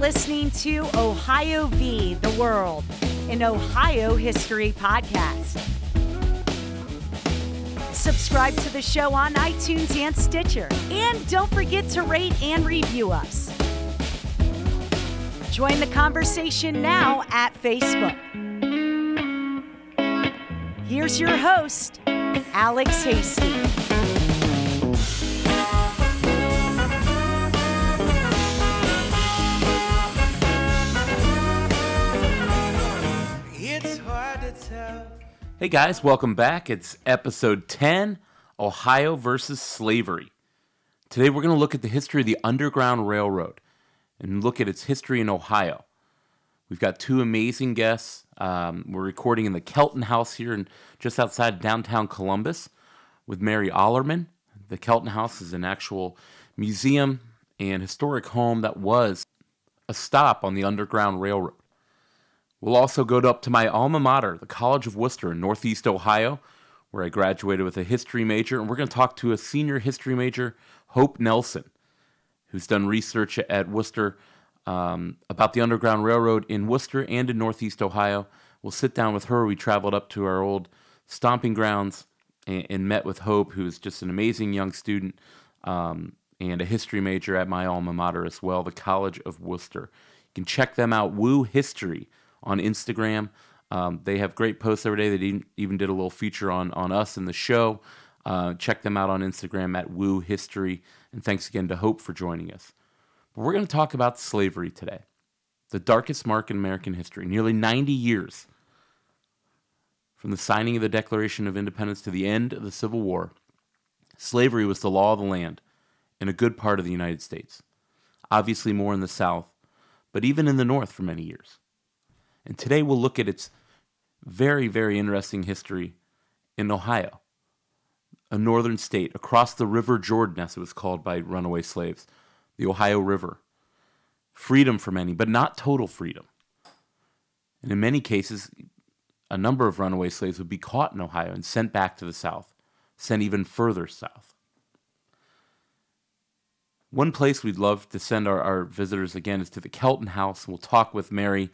Listening to Ohio v. the World, an Ohio history podcast. Subscribe to the show on iTunes and Stitcher. And don't forget to rate and review us. Join the conversation now at Facebook. Here's your host, Alex Hasty. Hey guys, welcome back. It's episode 10 Ohio versus Slavery. Today we're going to look at the history of the Underground Railroad and look at its history in Ohio. We've got two amazing guests. Um, we're recording in the Kelton House here in just outside downtown Columbus with Mary Ollerman. The Kelton House is an actual museum and historic home that was a stop on the Underground Railroad. We'll also go up to my alma mater, the College of Wooster in Northeast Ohio, where I graduated with a history major. And we're going to talk to a senior history major, Hope Nelson, who's done research at Wooster um, about the Underground Railroad in Wooster and in Northeast Ohio. We'll sit down with her. We traveled up to our old stomping grounds and, and met with Hope, who is just an amazing young student um, and a history major at my alma mater as well, the College of Wooster. You can check them out, Woo History on Instagram. Um, they have great posts every day. They even did a little feature on on us in the show. Uh, check them out on Instagram at Woo History. And thanks again to Hope for joining us. But we're going to talk about slavery today, the darkest mark in American history. Nearly 90 years from the signing of the Declaration of Independence to the end of the Civil War, slavery was the law of the land in a good part of the United States. Obviously, more in the South, but even in the North for many years. And today we'll look at its very, very interesting history in Ohio, a northern state across the River Jordan, as it was called by runaway slaves, the Ohio River. Freedom for many, but not total freedom. And in many cases, a number of runaway slaves would be caught in Ohio and sent back to the South, sent even further south. One place we'd love to send our, our visitors again is to the Kelton House. We'll talk with Mary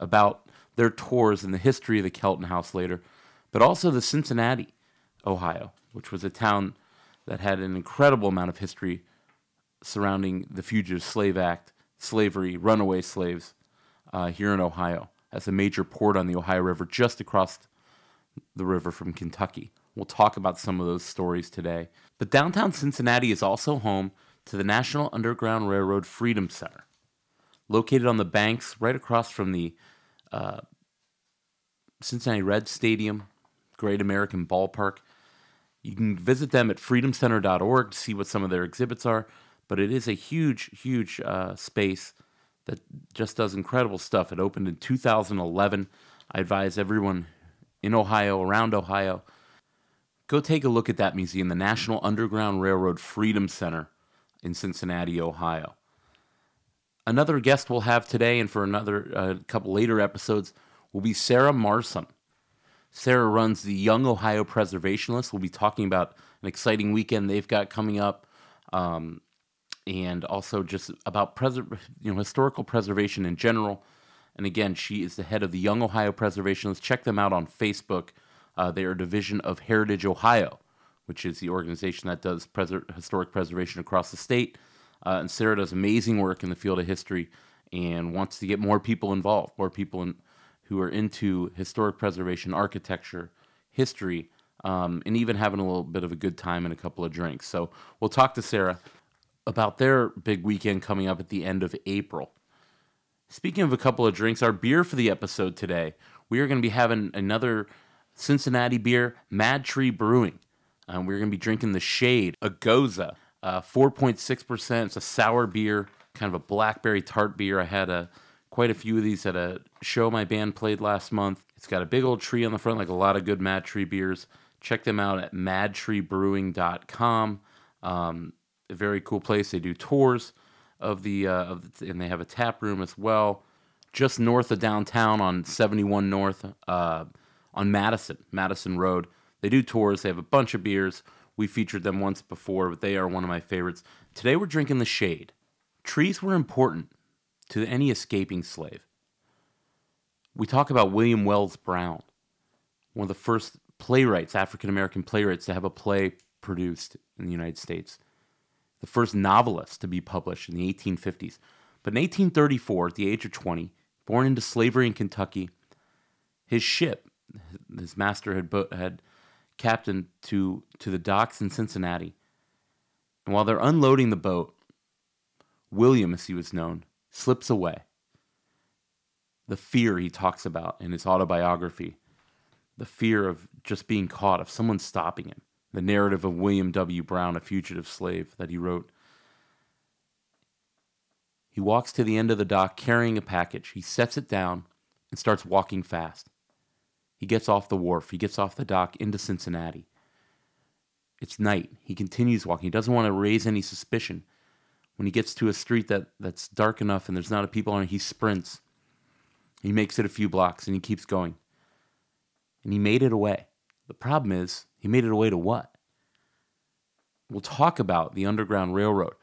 about their tours and the history of the Kelton House later, but also the Cincinnati, Ohio, which was a town that had an incredible amount of history surrounding the Fugitive Slave Act, slavery, runaway slaves uh, here in Ohio, as a major port on the Ohio River just across the river from Kentucky. We'll talk about some of those stories today. But downtown Cincinnati is also home to the National Underground Railroad Freedom Center located on the banks right across from the uh, Cincinnati Red Stadium, Great American Ballpark. You can visit them at freedomcenter.org to see what some of their exhibits are, but it is a huge, huge uh, space that just does incredible stuff. It opened in 2011. I advise everyone in Ohio, around Ohio, go take a look at that museum, the National Underground Railroad Freedom Center in Cincinnati, Ohio. Another guest we'll have today and for another uh, couple later episodes will be Sarah Marsom. Sarah runs the Young Ohio Preservationists. We'll be talking about an exciting weekend they've got coming up, um, and also just about preser- you know historical preservation in general. And again, she is the head of the Young Ohio Preservationists. Check them out on Facebook. Uh, they are a division of Heritage Ohio, which is the organization that does preser- historic preservation across the state. Uh, and Sarah does amazing work in the field of history and wants to get more people involved, more people in, who are into historic preservation, architecture, history, um, and even having a little bit of a good time and a couple of drinks. So we'll talk to Sarah about their big weekend coming up at the end of April. Speaking of a couple of drinks, our beer for the episode today, we are going to be having another Cincinnati beer, Mad Tree Brewing. Um, we're going to be drinking the Shade, a Gose. Uh, 4.6%. It's a sour beer, kind of a blackberry tart beer. I had a quite a few of these at a show my band played last month. It's got a big old tree on the front, like a lot of good Mad Tree beers. Check them out at madtreebrewing.com. Um, a very cool place. They do tours of the, uh, of the, and they have a tap room as well, just north of downtown on 71 North, uh, on Madison, Madison Road. They do tours. They have a bunch of beers. We featured them once before, but they are one of my favorites. Today we're drinking the Shade. Trees were important to any escaping slave. We talk about William Wells Brown, one of the first playwrights, African American playwrights, to have a play produced in the United States, the first novelist to be published in the 1850s. But in 1834, at the age of 20, born into slavery in Kentucky, his ship, his master had, had captained to, to the docks in Cincinnati. And while they're unloading the boat, William, as he was known, slips away. The fear he talks about in his autobiography, the fear of just being caught, of someone stopping him, the narrative of William W. Brown, a fugitive slave, that he wrote. He walks to the end of the dock carrying a package. He sets it down and starts walking fast. He gets off the wharf, he gets off the dock into Cincinnati. It's night. He continues walking. He doesn't want to raise any suspicion. When he gets to a street that, that's dark enough and there's not a people on it, he sprints. He makes it a few blocks and he keeps going. And he made it away. The problem is, he made it away to what? We'll talk about the Underground Railroad.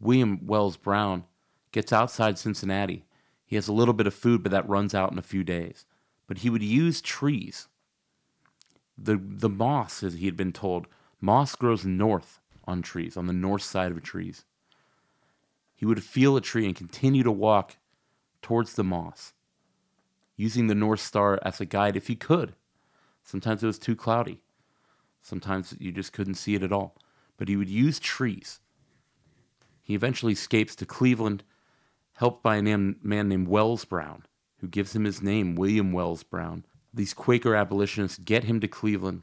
William Wells Brown gets outside Cincinnati. He has a little bit of food, but that runs out in a few days. But he would use trees. The, the moss, as he had been told, moss grows north on trees, on the north side of trees. He would feel a tree and continue to walk towards the moss, using the North Star as a guide if he could. Sometimes it was too cloudy. Sometimes you just couldn't see it at all. But he would use trees. He eventually escapes to Cleveland, helped by a man, named Wells Brown, who gives him his name, William Wells Brown. These Quaker abolitionists get him to Cleveland,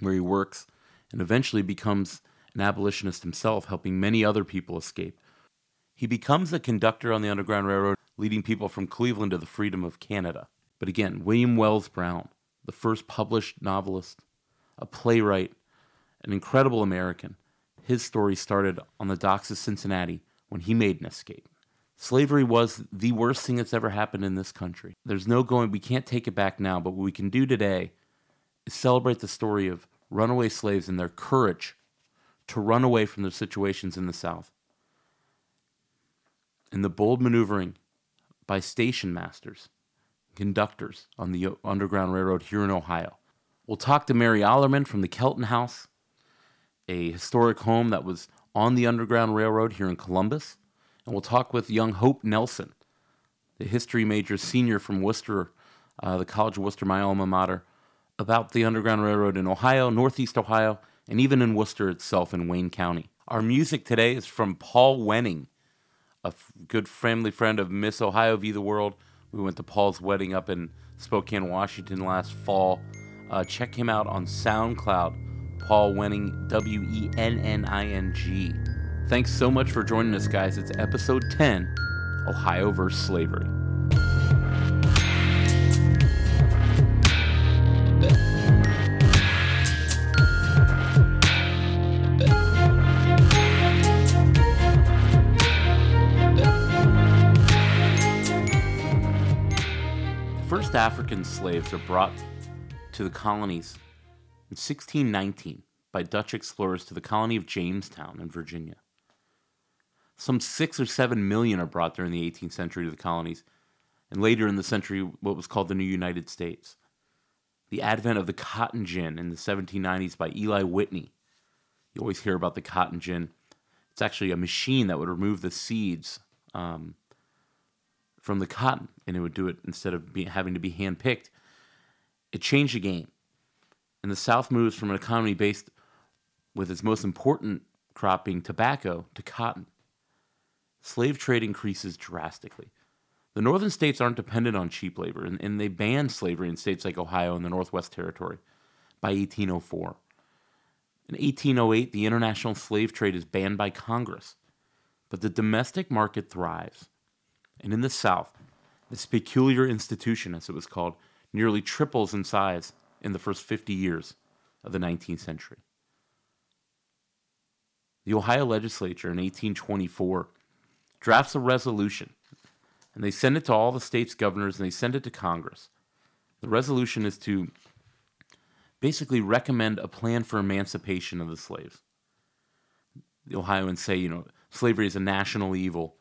where he works, and eventually becomes an abolitionist himself, helping many other people escape. He becomes a conductor on the Underground Railroad, leading people from Cleveland to the freedom of Canada. But again, William Wells Brown, the first published novelist, a playwright, an incredible American. His story started on the docks of Cincinnati when he made an escape. Slavery was the worst thing that's ever happened in this country. There's no going, we can't take it back now, but what we can do today is celebrate the story of runaway slaves and their courage to run away from their situations in the South. And the bold maneuvering by station masters conductors on the Underground Railroad here in Ohio. We'll talk to Mary Allerman from the Kelton House, a historic home that was on the Underground Railroad here in Columbus. And we'll talk with young Hope Nelson, the history major senior from Wooster, uh, the College of Wooster, my alma mater, about the Underground Railroad in Ohio, Northeast Ohio, and even in Wooster itself in Wayne County. Our music today is from Paul Wenning, a f- good family friend of Miss Ohio v. the World we went to Paul's wedding up in Spokane, Washington last fall. Uh, check him out on SoundCloud, Paul Wenning, W E N N I N G. Thanks so much for joining us, guys. It's episode 10 Ohio versus Slavery. First African slaves are brought to the colonies in 1619 by Dutch explorers to the colony of Jamestown in Virginia. Some six or seven million are brought during the 18th century to the colonies, and later in the century, what was called the New United States. The advent of the cotton gin in the 1790s by Eli Whitney. You always hear about the cotton gin. It's actually a machine that would remove the seeds um, from the cotton, and it would do it instead of be, having to be handpicked. It changed the game. And the South moves from an economy based with its most important crop being tobacco to cotton. Slave trade increases drastically. The northern states aren't dependent on cheap labor, and, and they banned slavery in states like Ohio and the Northwest Territory by 1804. In 1808, the international slave trade is banned by Congress, but the domestic market thrives. And in the South, this peculiar institution, as it was called, nearly triples in size in the first 50 years of the 19th century. The Ohio legislature in 1824 drafts a resolution, and they send it to all the state's governors and they send it to Congress. The resolution is to basically recommend a plan for emancipation of the slaves. The Ohioans say, you know, slavery is a national evil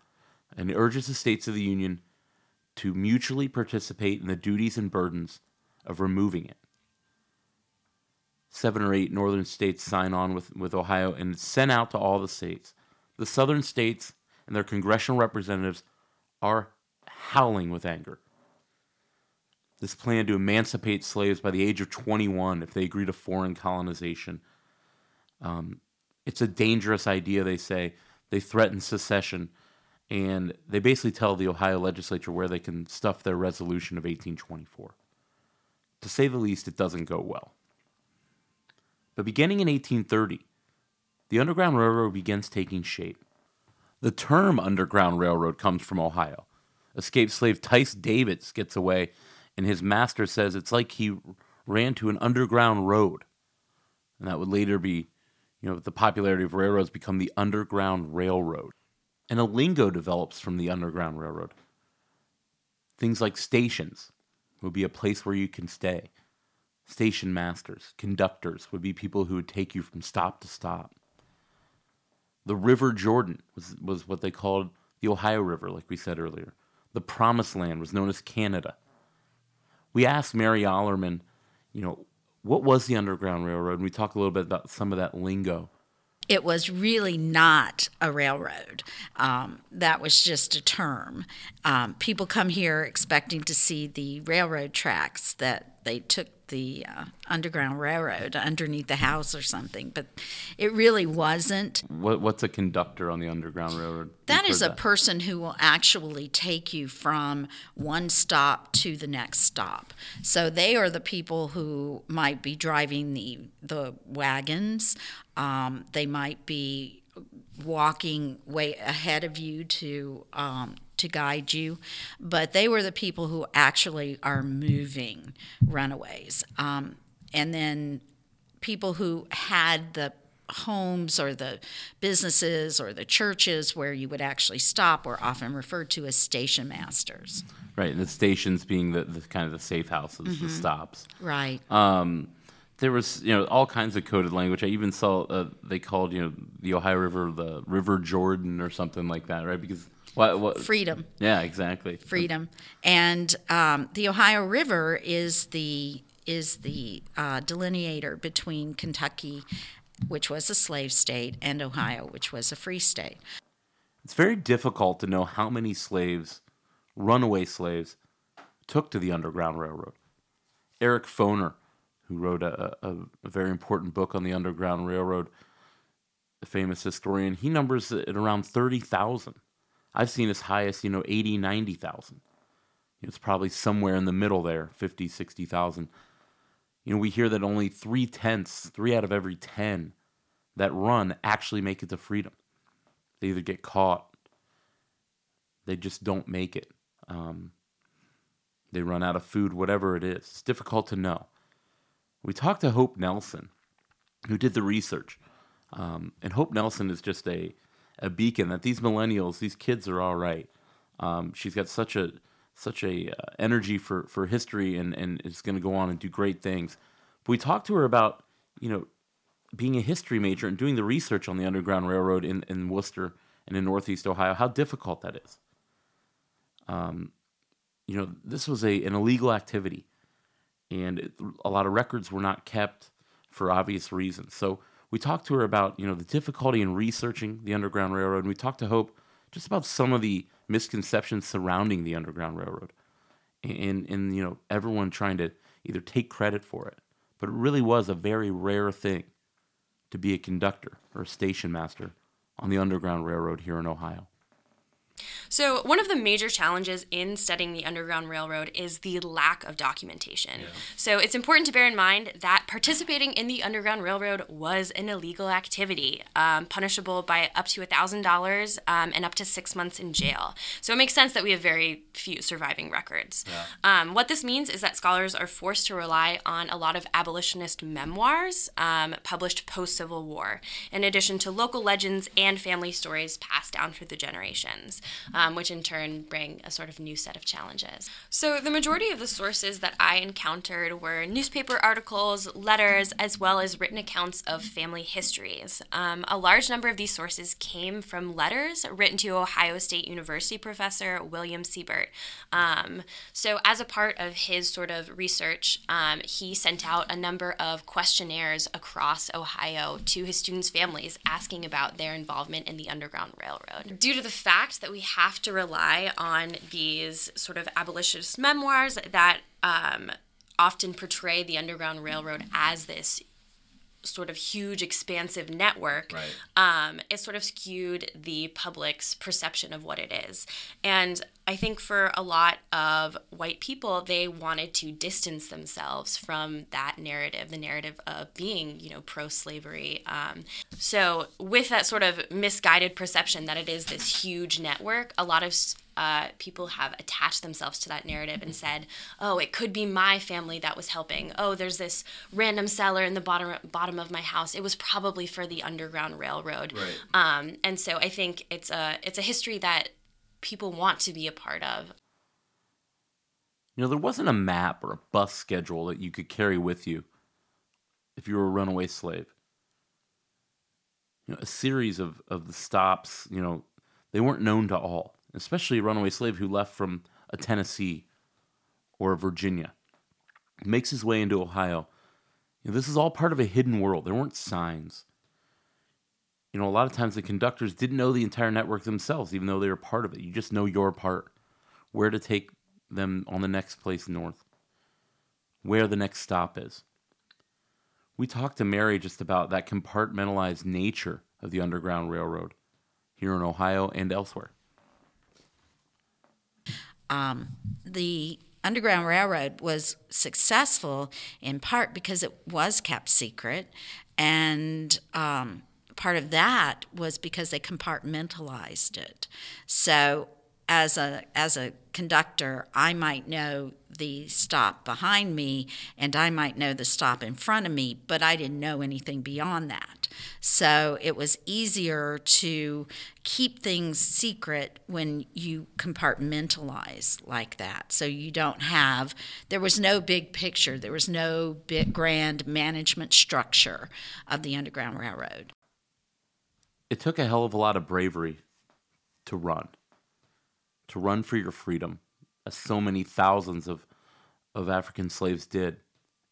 and urges the states of the Union to mutually participate in the duties and burdens of removing it. Seven or eight northern states sign on with, with Ohio and it's sent out to all the states. The southern states and their congressional representatives are howling with anger. This plan to emancipate slaves by the age of 21 if they agree to foreign colonization. Um, it's a dangerous idea, they say. They threaten secession, and they basically tell the Ohio legislature where they can stuff their resolution of 1824. To say the least, it doesn't go well. But beginning in 1830, the Underground Railroad begins taking shape. The term Underground Railroad comes from Ohio. Escaped slave Tice Davis gets away, and his master says it's like he ran to an underground road. And that would later be, you know, the popularity of railroads become the Underground Railroad. And a lingo develops from the Underground Railroad. Things like stations would be a place where you can stay. Station masters, conductors would be people who would take you from stop to stop. The River Jordan was, was what they called the Ohio River, like we said earlier. The Promised Land was known as Canada. We asked Mary Ollerman, you know, what was the Underground Railroad? And we talked a little bit about some of that lingo. It was really not a railroad. Um, that was just a term. Um, people come here expecting to see the railroad tracks that they took the uh, Underground Railroad underneath the house or something, but it really wasn't. What, what's a conductor on the Underground Railroad? That is You've is heard a person who will actually take you from one stop to the next stop. So they are the people who might be driving the the wagons. Um, they might be walking way ahead of you to um, to guide you, but they were the people who actually are moving runaways. Um, and then people who had the homes or the businesses or the churches where you would actually stop were often referred to as station masters. Right, and the stations being the, the kind of the safe houses, the stops. Right. Um, there was you know all kinds of coded language. I even saw uh, they called you know the Ohio River the River Jordan or something like that, right? Because what, what Freedom. Yeah, exactly. freedom. And um, the Ohio River is the is the uh, delineator between Kentucky, which was a slave state, and Ohio, which was a free state. It's very difficult to know how many slaves, runaway slaves, took to the Underground Railroad. Eric Foner, who wrote a, a, a very important book on the Underground Railroad, the famous historian, he numbers it at around 30,000. I've seen as high as, you know, 80, 90,000. It's probably somewhere in the middle there, 50, 60,000. You know, we hear that only three tenths, three out of every 10 that run actually make it to freedom. They either get caught, they just don't make it. Um, they run out of food, whatever it is. It's difficult to know. We talked to Hope Nelson, who did the research. Um, and Hope Nelson is just a, a beacon that these millennials, these kids are all right. Um, she's got such a such a uh, energy for, for history and, and is going to go on and do great things. But we talked to her about, you know, being a history major and doing the research on the Underground Railroad in, in Wooster and in Northeast Ohio, how difficult that is. Um, you know, this was a an illegal activity, and it, a lot of records were not kept for obvious reasons. So we talked to her about you know the difficulty in researching the Underground Railroad, and we talked to Hope just about some of the misconceptions surrounding the Underground Railroad, and and you know everyone trying to either take credit for it, but it really was a very rare thing to be a conductor or a station master on the Underground Railroad here in Ohio. So, one of the major challenges in studying the Underground Railroad is the lack of documentation. So, it's important to bear in mind that participating in the Underground Railroad was an illegal activity, um, punishable by up to $1,000 um, and up to six months in jail. So, it makes sense that we have very few surviving records. Um, what this means is that scholars are forced to rely on a lot of abolitionist memoirs um, published post Civil War, in addition to local legends and family stories passed down through the generations. Um, which in turn bring a sort of new set of challenges. So, the majority of the sources that I encountered were newspaper articles, letters, as well as written accounts of family histories. Um, a large number of these sources came from letters written to Ohio State University professor William Siebert. Um, so, as a part of his sort of research, um, he sent out a number of questionnaires across Ohio to his students' families asking about their involvement in the Underground Railroad. Due to the fact that we have to rely on these sort of abolitionist memoirs that um, often portray the Underground Railroad as this sort of huge, expansive network, Right. um, it sort of skewed the public's perception of what it is. And I think for a lot of white people, they wanted to distance themselves from that narrative, the narrative of being, you know, pro slavery. Um, so, with that sort of misguided perception that it is this huge network, a lot of uh, people have attached themselves to that narrative and said, "Oh, it could be my family that was helping. Oh, there's this random cellar in the bottom bottom of my house. It was probably for the Underground Railroad." Right. Um, and so I think it's a it's a history that people want to be a part of. You know, there wasn't a map or a bus schedule that you could carry with you if you were a runaway slave. You know, a series of, of the stops, you know, they weren't known to all, especially a runaway slave who left from a Tennessee or a Virginia. Makes his way into Ohio. You know, this is all part of a hidden world. There weren't signs. You know, a lot of times the conductors didn't know the entire network themselves, even though they were part of it. You just know your part, where to take them on the next place north, where the next stop is. We talked to Mary just about that compartmentalized nature of the Underground Railroad here in Ohio and elsewhere. the Underground Railroad was successful in part because it was kept secret, and um, part of that was because they compartmentalized it. So, as a as a conductor, I might know the stop behind me, and I might know the stop in front of me, but I didn't know anything beyond that. So it was easier to keep things secret when you compartmentalize like that. So you don't have, there was no big picture, there was no big grand management structure of the Underground Railroad. It took a hell of a lot of bravery to run, to run for your freedom, as so many thousands of, of African slaves did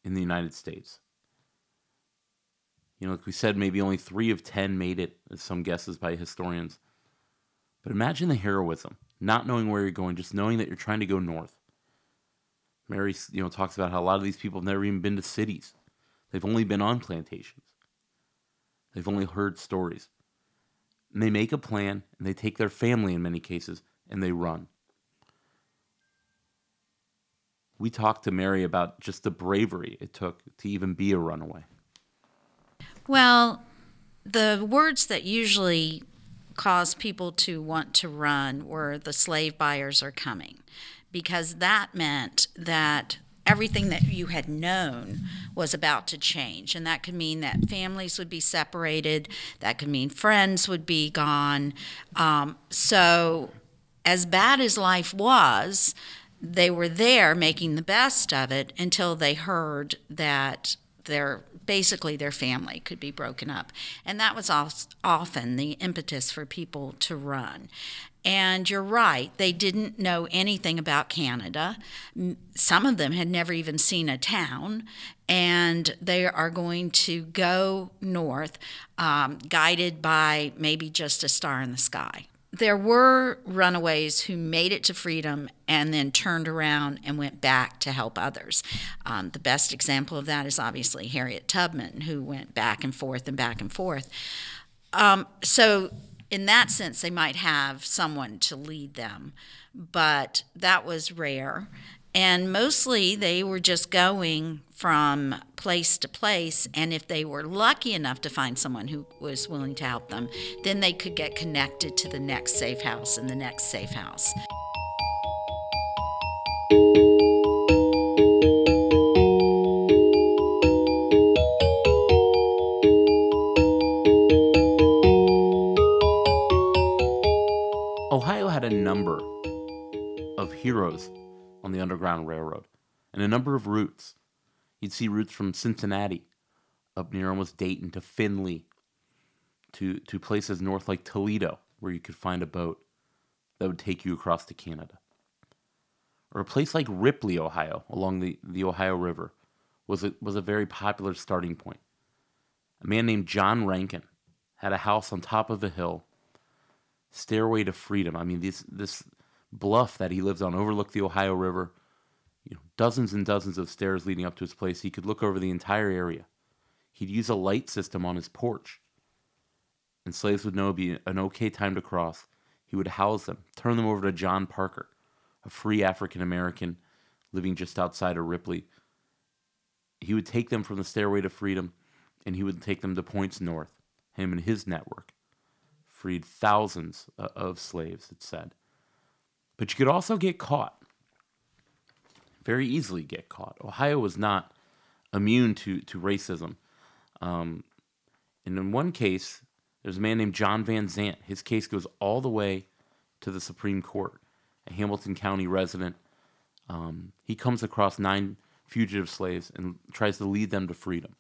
in the United States. You know, like we said, maybe only three of ten made it, as some guesses by historians. But imagine the heroism, not knowing where you're going, just knowing that you're trying to go north. Mary, you know, talks about how a lot of these people have never even been to cities. They've only been on plantations. They've only heard stories. And they make a plan and they take their family in many cases and they run. We talked to Mary about just the bravery it took to even be a runaway. Well, the words that usually cause people to want to run were the slave buyers are coming, because that meant that everything that you had known was about to change. And that could mean that families would be separated, that could mean friends would be gone. Um, so, as bad as life was, they were there making the best of it until they heard that their basically their family could be broken up and that was often the impetus for people to run and you're right they didn't know anything about canada some of them had never even seen a town and they are going to go north um, guided by maybe just a star in the sky there were runaways who made it to freedom and then turned around and went back to help others. Um, the best example of that is obviously Harriet Tubman, who went back and forth and back and forth. Um, so, in that sense, they might have someone to lead them, but that was rare. And mostly they were just going from place to place. And if they were lucky enough to find someone who was willing to help them, then they could get connected to the next safe house and the next safe house. Had a number of heroes on the Underground Railroad and a number of routes. You'd see routes from Cincinnati up near almost Dayton to Findlay to, to places north like Toledo where you could find a boat that would take you across to Canada. Or a place like Ripley, Ohio, along the, the Ohio River, was a, was a very popular starting point. A man named John Rankin had a house on top of a hill, stairway to freedom. I mean, this, this bluff that he lives on overlooked the Ohio River, you know, dozens and dozens of stairs leading up to his place. He could look over the entire area. He'd use a light system on his porch, and slaves would know it'd be an okay time to cross. He would house them, turn them over to John Parker, a free African American living just outside of Ripley. He would take them from the stairway to freedom, and he would take them to points north. Him and his network freed thousands uh, of slaves, it said. But you could also get caught. Very easily get caught. Ohio was not immune to, to racism. Um, and in one case, there's a man named John Van Zandt. His case goes all the way to the Supreme Court, a Hamilton County resident. Um, he comes across nine fugitive slaves and tries to lead them to freedom,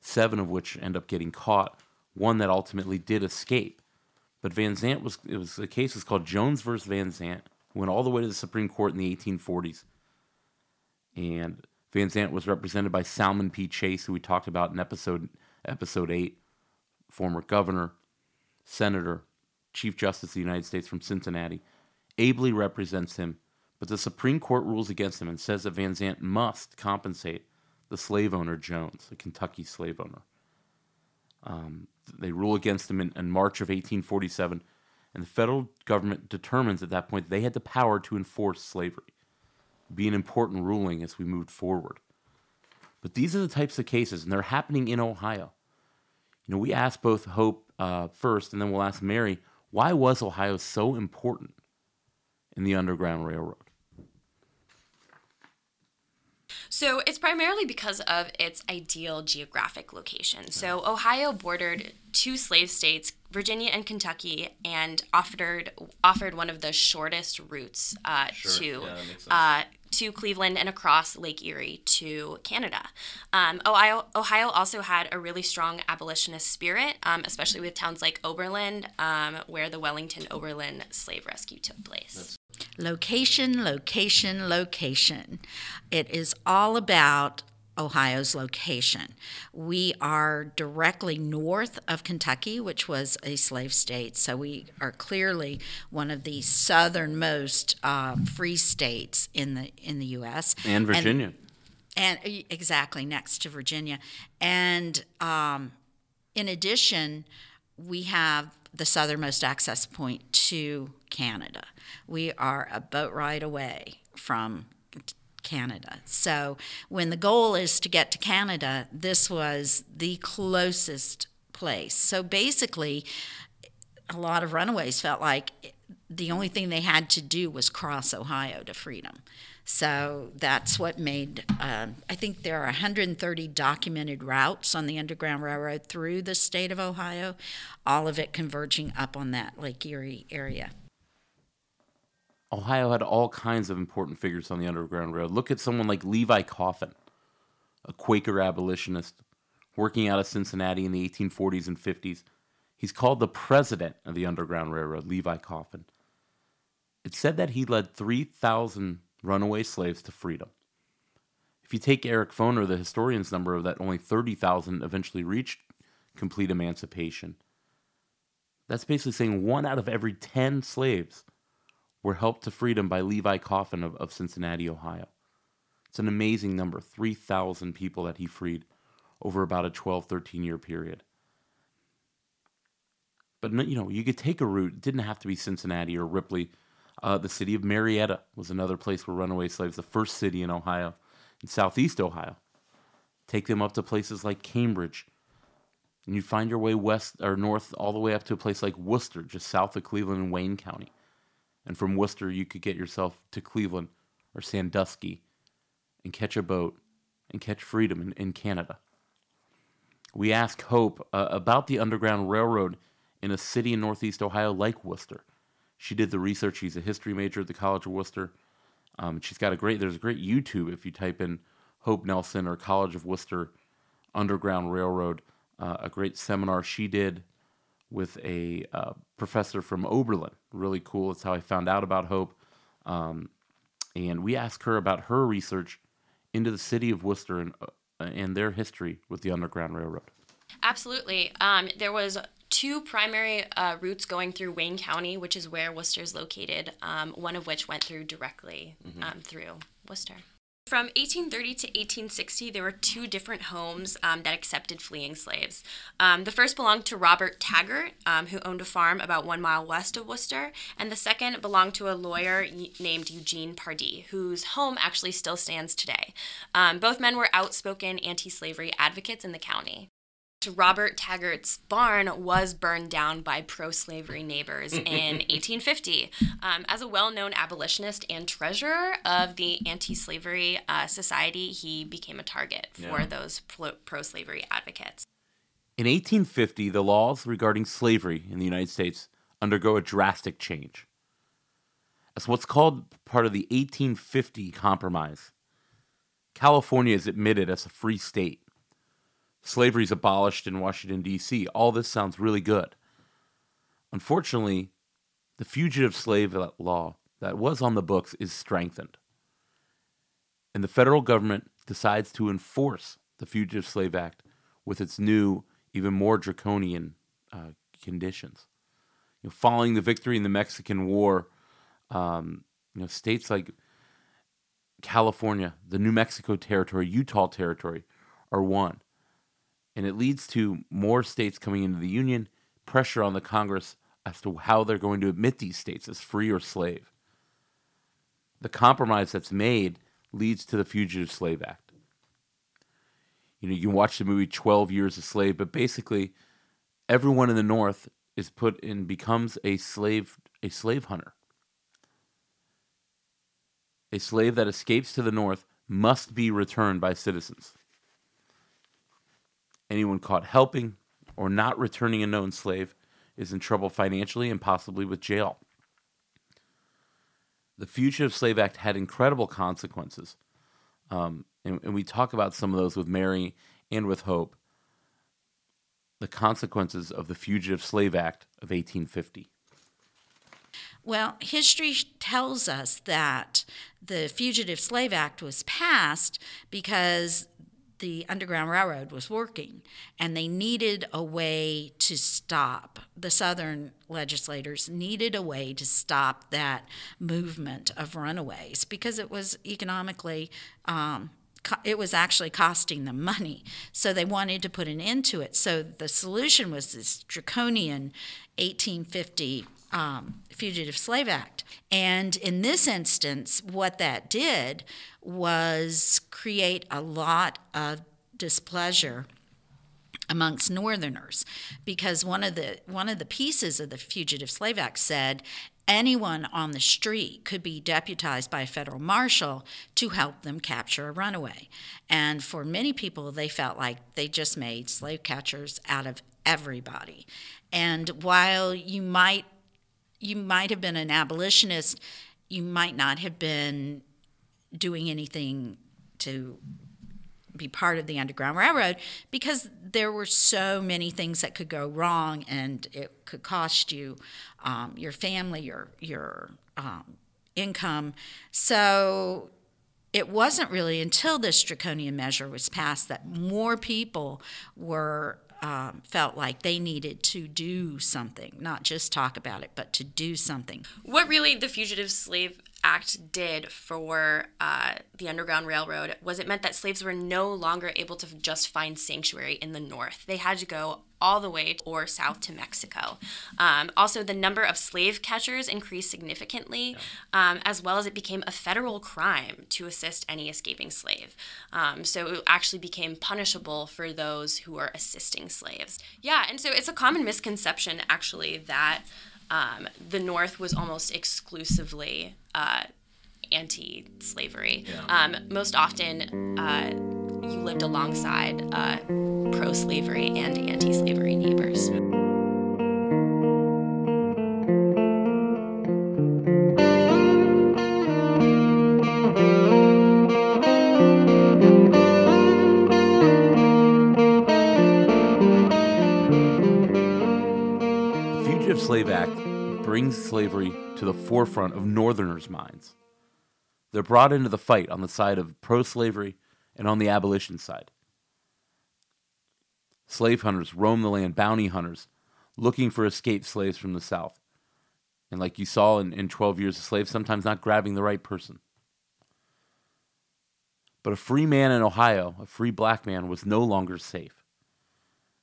seven of which end up getting caught, one that ultimately did escape. But Van Zandt was it was the case was called Jones versus Van Zandt. Went all the way to the Supreme Court in the 1840s, and Van Zandt was represented by Salmon P. Chase, who we talked about in episode episode eight, former governor, senator, Chief Justice of the United States from Cincinnati, ably represents him. But the Supreme Court rules against him and says that Van Zandt must compensate the slave owner Jones, the Kentucky slave owner. Um, they rule against him in, in March of 1847, and the federal government determines at that point they had the power to enforce slavery. Be an important ruling as we moved forward. But these are the types of cases, and they're happening in Ohio. You know, we asked both Hope uh, first, and then we'll ask Mary, why was Ohio so important in the Underground Railroad? So it's primarily because of its ideal geographic location. So Ohio bordered two slave states, Virginia and Kentucky, and offered offered one of the shortest routes uh, Sure. to Yeah, that makes sense. uh, to Cleveland and across Lake Erie to Canada. Um, Ohio Ohio also had a really strong abolitionist spirit, um, especially with towns like Oberlin, um, where the Wellington Oberlin slave rescue took place. Location, location, location. It is all about Ohio's location. We are directly north of Kentucky, which was a slave state, so we are clearly one of the southernmost uh, free states in the in the U.S. And Virginia. and uh, exactly next to Virginia. And um, in addition, we have the southernmost access point to Canada. We are a boat ride away from Canada. So when the goal is to get to Canada, this was the closest place. So basically, a lot of runaways felt like the only thing they had to do was cross Ohio to freedom. So that's what made, um, I think there are 130 documented routes on the Underground Railroad through the state of Ohio, all of it converging up on that Lake Erie area. Ohio had all kinds of important figures on the Underground Railroad. Look at someone like Levi Coffin, a Quaker abolitionist working out of Cincinnati in the 1840s and 50s. He's called the president of the Underground Railroad, Levi Coffin. It's said that he led 3,000 runaway slaves to freedom. If you take Eric Foner, the historian's number of that only 30,000 eventually reached complete emancipation, that's basically saying one out of every 10 slaves were helped to freedom by Levi Coffin of, of Cincinnati, Ohio. It's an amazing number 3,000 people that he freed over about a 12, 13 year period. But, you know, you could take a route. It didn't have to be Cincinnati or Ripley. Uh, the city of Marietta was another place where runaway slaves, the first city in Ohio, in southeast Ohio. Take them up to places like Cambridge. And you find your way west or north all the way up to a place like Wooster, just south of Cleveland and Wayne County. And from Wooster, you could get yourself to Cleveland or Sandusky and catch a boat and catch freedom in, in Canada. We ask Hope uh, about the Underground Railroad in a city in northeast Ohio like Wooster. She did the research. She's a history major at the College of Wooster. Um, she's got a great. There's a great YouTube if you type in Hope Nelson or College of Wooster Underground Railroad. Uh, a great seminar she did with a uh, professor from Oberlin. Really cool. It's how I found out about Hope. Um, and we asked her about her research into the city of Wooster and, uh, and their history with the Underground Railroad. Absolutely. Um, there was two primary uh, routes going through Wayne County, which is where Wooster is located. Um, one of which went through directly mm-hmm. um, through Wooster. From 1830 to 1860, there were two different homes um, that accepted fleeing slaves. Um, the first belonged to Robert Taggart, um, who owned a farm about one mile west of Wooster, and the second belonged to a lawyer named Eugene Pardee, whose home actually still stands today. Um, both men were outspoken anti slavery advocates in the county. Robert Taggart's barn was burned down by pro slavery neighbors in 1850. Um, as a well known abolitionist and treasurer of the anti slavery uh, society, he became a target for yeah. those pro slavery advocates. In 1850, the laws regarding slavery in the United States undergo a drastic change. As what's called part of the 1850 Compromise, California is admitted as a free state slavery is abolished in Washington, D.C. All this sounds really good. Unfortunately, the fugitive slave law that was on the books is strengthened. And the federal government decides to enforce the Fugitive Slave Act with its new, even more draconian uh, conditions. You know, following the victory in the Mexican War, um, you know, states like California, the New Mexico Territory, Utah Territory are one and it leads to more states coming into the Union, pressure on the Congress as to how they're going to admit these states as free or slave. The compromise that's made leads to the Fugitive Slave Act. You know, you can watch the movie 12 Years a Slave, but basically everyone in the North is put in becomes a slave a slave hunter. A slave that escapes to the North must be returned by citizens. Anyone caught helping or not returning a known slave is in trouble financially and possibly with jail. The Fugitive Slave Act had incredible consequences. Um, and, and we talk about some of those with Mary and with Hope. The consequences of the Fugitive Slave Act of 1850. Well, history tells us that the Fugitive Slave Act was passed because the Underground Railroad was working, and they needed a way to stop. The Southern legislators needed a way to stop that movement of runaways because it was economically. Um, it was actually costing them money. So they wanted to put an end to it. So the solution was this draconian 1850 um, Fugitive Slave Act. And in this instance, what that did was create a lot of displeasure amongst northerners because one of the one of the pieces of the fugitive slave act said anyone on the street could be deputized by a federal marshal to help them capture a runaway and for many people they felt like they just made slave catchers out of everybody and while you might you might have been an abolitionist, you might not have been doing anything to be part of the Underground Railroad because there were so many things that could go wrong and it could cost you um, your family, your, your um, income. So it wasn't really until this draconian measure was passed that more people were um, felt like they needed to do something, not just talk about it, but to do something. What really the Fugitive Slave Act did for uh, the Underground Railroad was it meant that slaves were no longer able to just find sanctuary in the North. They had to go all the way or south to Mexico. Um, also, the number of slave catchers increased significantly, um, as well as it became a federal crime to assist any escaping slave. Um, so it actually became punishable for those who are assisting slaves. Yeah, and so it's a common misconception actually that um, the North was almost exclusively uh, anti slavery. Yeah. Um, most often, uh, you lived alongside uh, pro slavery and anti slavery neighbors. Slave Act brings slavery to the forefront of Northerners' minds. They're brought into the fight on the side of pro slavery and on the abolition side. Slave hunters roam the land, bounty hunters, looking for escaped slaves from the South. And like you saw in, in 12 Years a Slave, sometimes not grabbing the right person. But a free man in Ohio, a free black man, was no longer safe.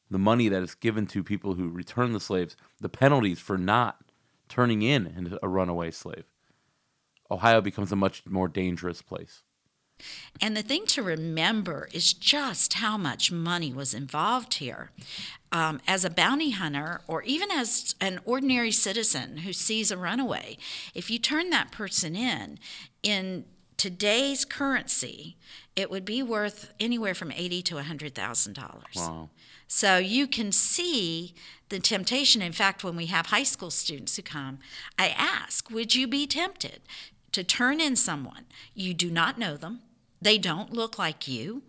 The money that is given to people who return the slaves, the penalties for not turning in a runaway slave, Ohio becomes a much more dangerous place. And the thing to remember is just how much money was involved here. Um, as a bounty hunter, or even as an ordinary citizen who sees a runaway, if you turn that person in, in today's currency, it would be worth anywhere from eighty to a hundred thousand dollars. Wow. So you can see the temptation. In fact, when we have high school students who come, I ask, would you be tempted to turn in someone you do not know them, they don't look like you,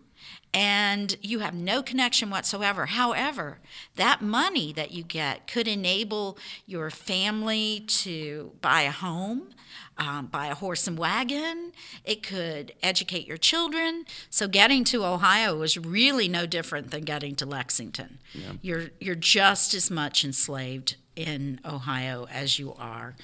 and you have no connection whatsoever. However, that money that you get could enable your family to buy a home, um, buy a horse and wagon. It could educate your children. So getting to Ohio was really no different than getting to Lexington. Yeah. You're you're just as much enslaved in Ohio as you are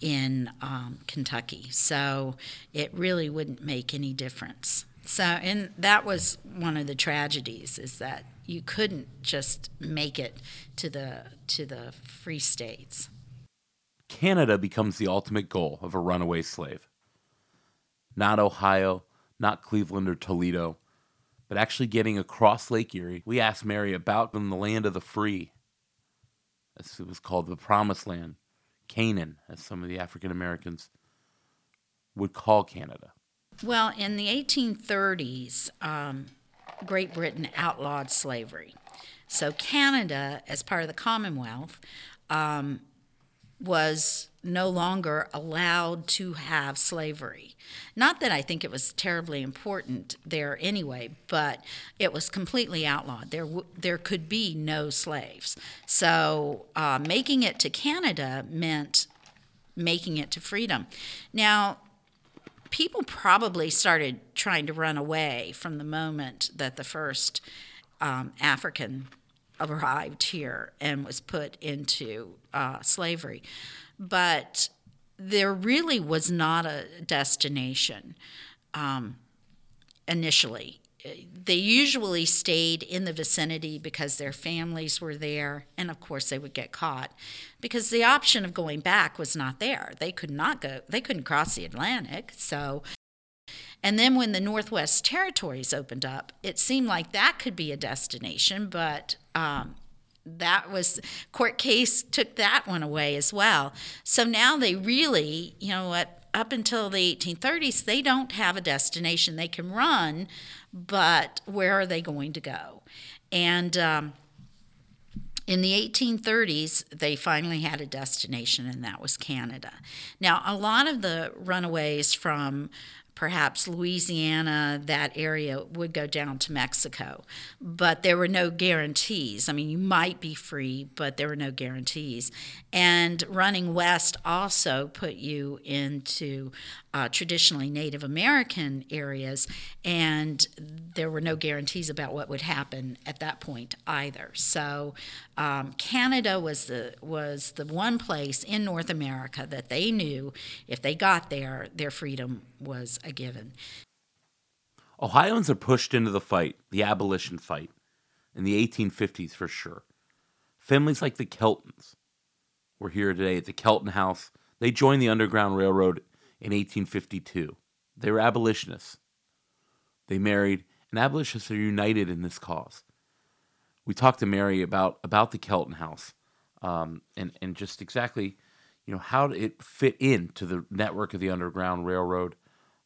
in um, Kentucky. So it really wouldn't make any difference. So, and that was one of the tragedies is that you couldn't just make it to the to the free states. Canada becomes the ultimate goal of a runaway slave. Not Ohio, not Cleveland or Toledo, but actually getting across Lake Erie. We asked Mary about the land of the free. As it was called the Promised Land. Canaan, as some of the African Americans would call Canada? Well, in the 1830s, um, Great Britain outlawed slavery. So Canada, as part of the Commonwealth, um, was no longer allowed to have slavery. Not that I think it was terribly important there anyway, but it was completely outlawed. There, w- there could be no slaves. So uh, making it to Canada meant making it to freedom. Now, people probably started trying to run away from the moment that the first um, African arrived here and was put into uh, slavery. But there really was not a destination um, initially. They usually stayed in the vicinity because their families were there, and of course they would get caught because the option of going back was not there. They could not go. They couldn't cross the Atlantic, so and then when the Northwest Territories opened up, it seemed like that could be a destination, but um, that was court case took that one away as well. So now they really, you know what, up until the 1830s, they don't have a destination they can run, but where are they going to go? And um, in the 1830s, they finally had a destination, and that was Canada. Now, a lot of the runaways from perhaps Louisiana, that area would go down to Mexico. But there were no guarantees. I mean, you might be free, but there were no guarantees. And running west also put you into uh, traditionally Native American areas, and there were no guarantees about what would happen at that point either. So, um, Canada was the was the one place in North America that they knew if they got there, their freedom was a given. Ohioans are pushed into the fight, the abolition fight, in the 1850s for sure. Families like the Keltons were here today at the Kelton House. They joined the Underground Railroad in 1852. They were abolitionists. They married, and abolitionists are united in this cause. We talked to Mary about about the Kelton House, um, and and just exactly, you know, how it fit into the network of the Underground Railroad.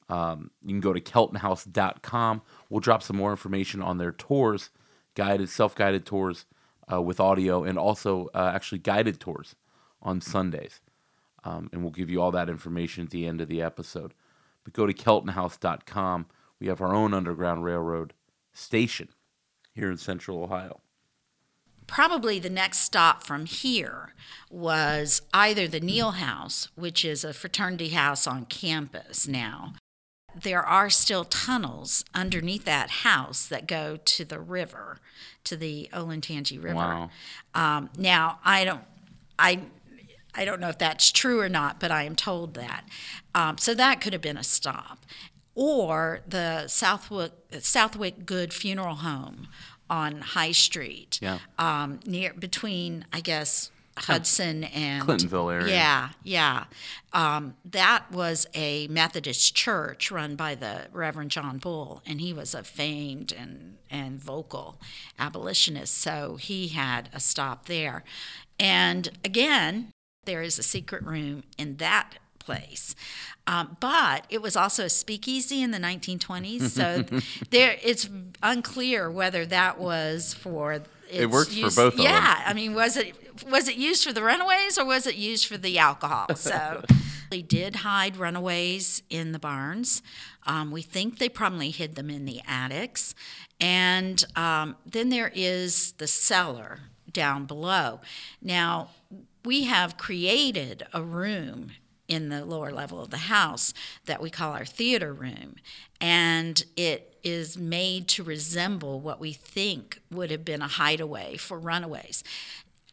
Um, you can go to keltonhouse.com. We'll drop some more information on their tours, guided, self-guided tours uh, with audio, and also uh, actually guided tours on Sundays. Um, and we'll give you all that information at the end of the episode. But go to keltonhouse.com. We have our own Underground Railroad station here in Central Ohio. probably the next stop from here was either the Neal House, which is a fraternity house on campus now. There are still tunnels underneath that house that go to the river, to the Olentangy River. Wow. Um, now, I don't, I, I don't know if that's true or not, but I am told that. Um, so that could have been a stop, or the Southwick Southwick Good Funeral Home on High Street. Yeah. Um, near between, I guess. Hudson and Clintonville area. Yeah, yeah. Um, that was a Methodist church run by the Reverend John Bull, and he was a famed and, and vocal abolitionist. So he had a stop there. And again, there is a secret room in that place. Um, but it was also a speakeasy in the 1920s, so there it's unclear whether that was for. It worked for both. Yeah, I mean, was it was it used for the runaways or was it used for the alcohol? So they did hide runaways in the barns. Um, we think they probably hid them in the attics, and um, then there is the cellar down below. Now we have created a room in the lower level of the house that we call our theater room. And it is made to resemble what we think would have been a hideaway for runaways.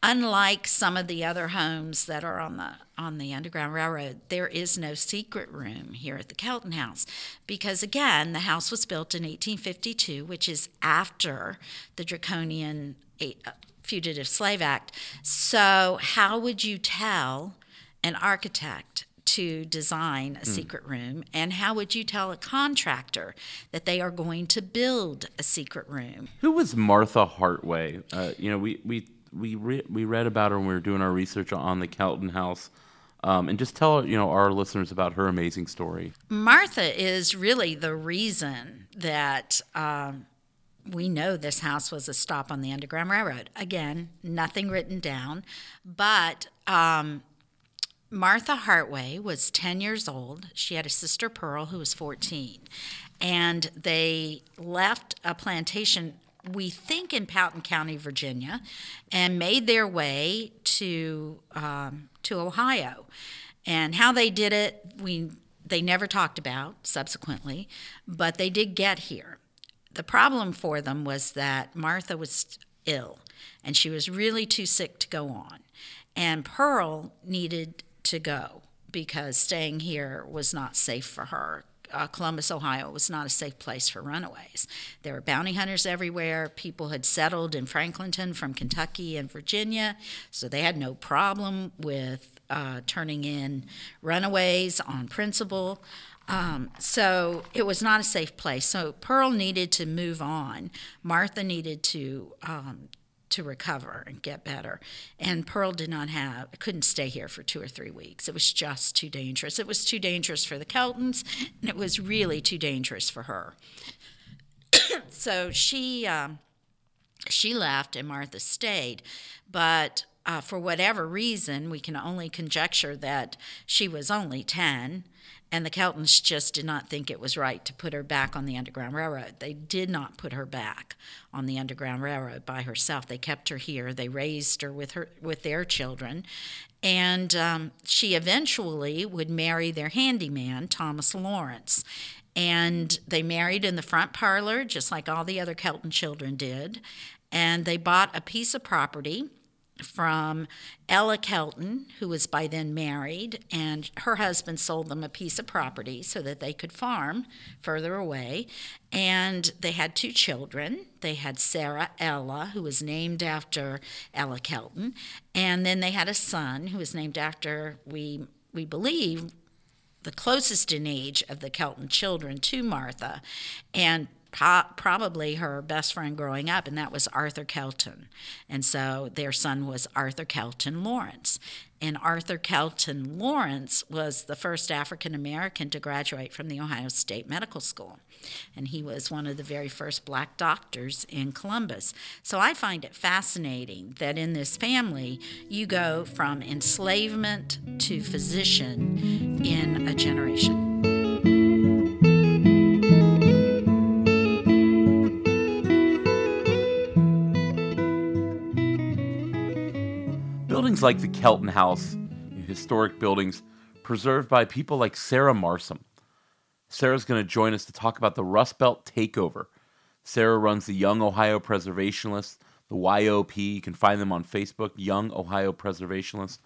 Unlike some of the other homes that are on the on the Underground Railroad, there is no secret room here at the Kelton House because again, the house was built in 1852, which is after the draconian uh, Fugitive Slave Act. So, how would you tell an architect to design a secret room and how would you tell a contractor that they are going to build a secret room Who was Martha Hartway? Uh, you know, we we we re- we read about her when we were doing our research on the Kelton House, um, and just tell you know our listeners about her amazing story. martha is really the reason that um, we know this house was a stop on the underground railroad again nothing written down but um, Martha Hartway was 10 years old. She had a sister, Pearl, who was 14. And they left a plantation, we think in Powhatan County, Virginia, and made their way to, um, to Ohio. And how they did it, we, they never talked about subsequently, but they did get here. The problem for them was that Martha was ill and she was really too sick to go on. And Pearl needed to go because staying here was not safe for her. Uh, Columbus, Ohio was not a safe place for runaways. There were bounty hunters everywhere. People had settled in Franklinton from Kentucky and Virginia, so they had no problem with uh, turning in runaways on principle. Um, so it was not a safe place. So Pearl needed to move on. Martha needed to um, to recover and get better. And Pearl did not have, couldn't stay here for two or three weeks. It was just too dangerous. It was too dangerous for the Keltons, and it was really too dangerous for her. so she um, she left, and Martha stayed, but. Uh, for whatever reason, we can only conjecture that she was only 10 and the Keltons just did not think it was right to put her back on the Underground Railroad. They did not put her back on the Underground Railroad by herself. They kept her here. They raised her with her with their children, and um, she eventually would marry their handyman, Thomas Lawrence. And they married in the front parlor, just like all the other Kelton children did. And they bought a piece of property from Ella Kelton, who was by then married, and her husband sold them a piece of property so that they could farm further away. And they had two children. They had Sarah Ella, who was named after Ella Kelton, and then they had a son who was named after, we, we believe, the closest in age of the Kelton children to Martha. And po- probably her best friend growing up, and that was Arthur Kelton. And so their son was Arthur Kelton Lawrence. And Arthur Kelton Lawrence was the first African American to graduate from the Ohio State Medical School. And he was one of the very first black doctors in Columbus. So I find it fascinating that in this family, you go from enslavement to physician in a generation. Things like the Kelton House, historic buildings preserved by people like Sarah Marsom. Sarah's going to join us to talk about the Rust Belt takeover. Sarah runs the Young Ohio Preservationists, the YOP. You can find them on Facebook, Young Ohio Preservationists.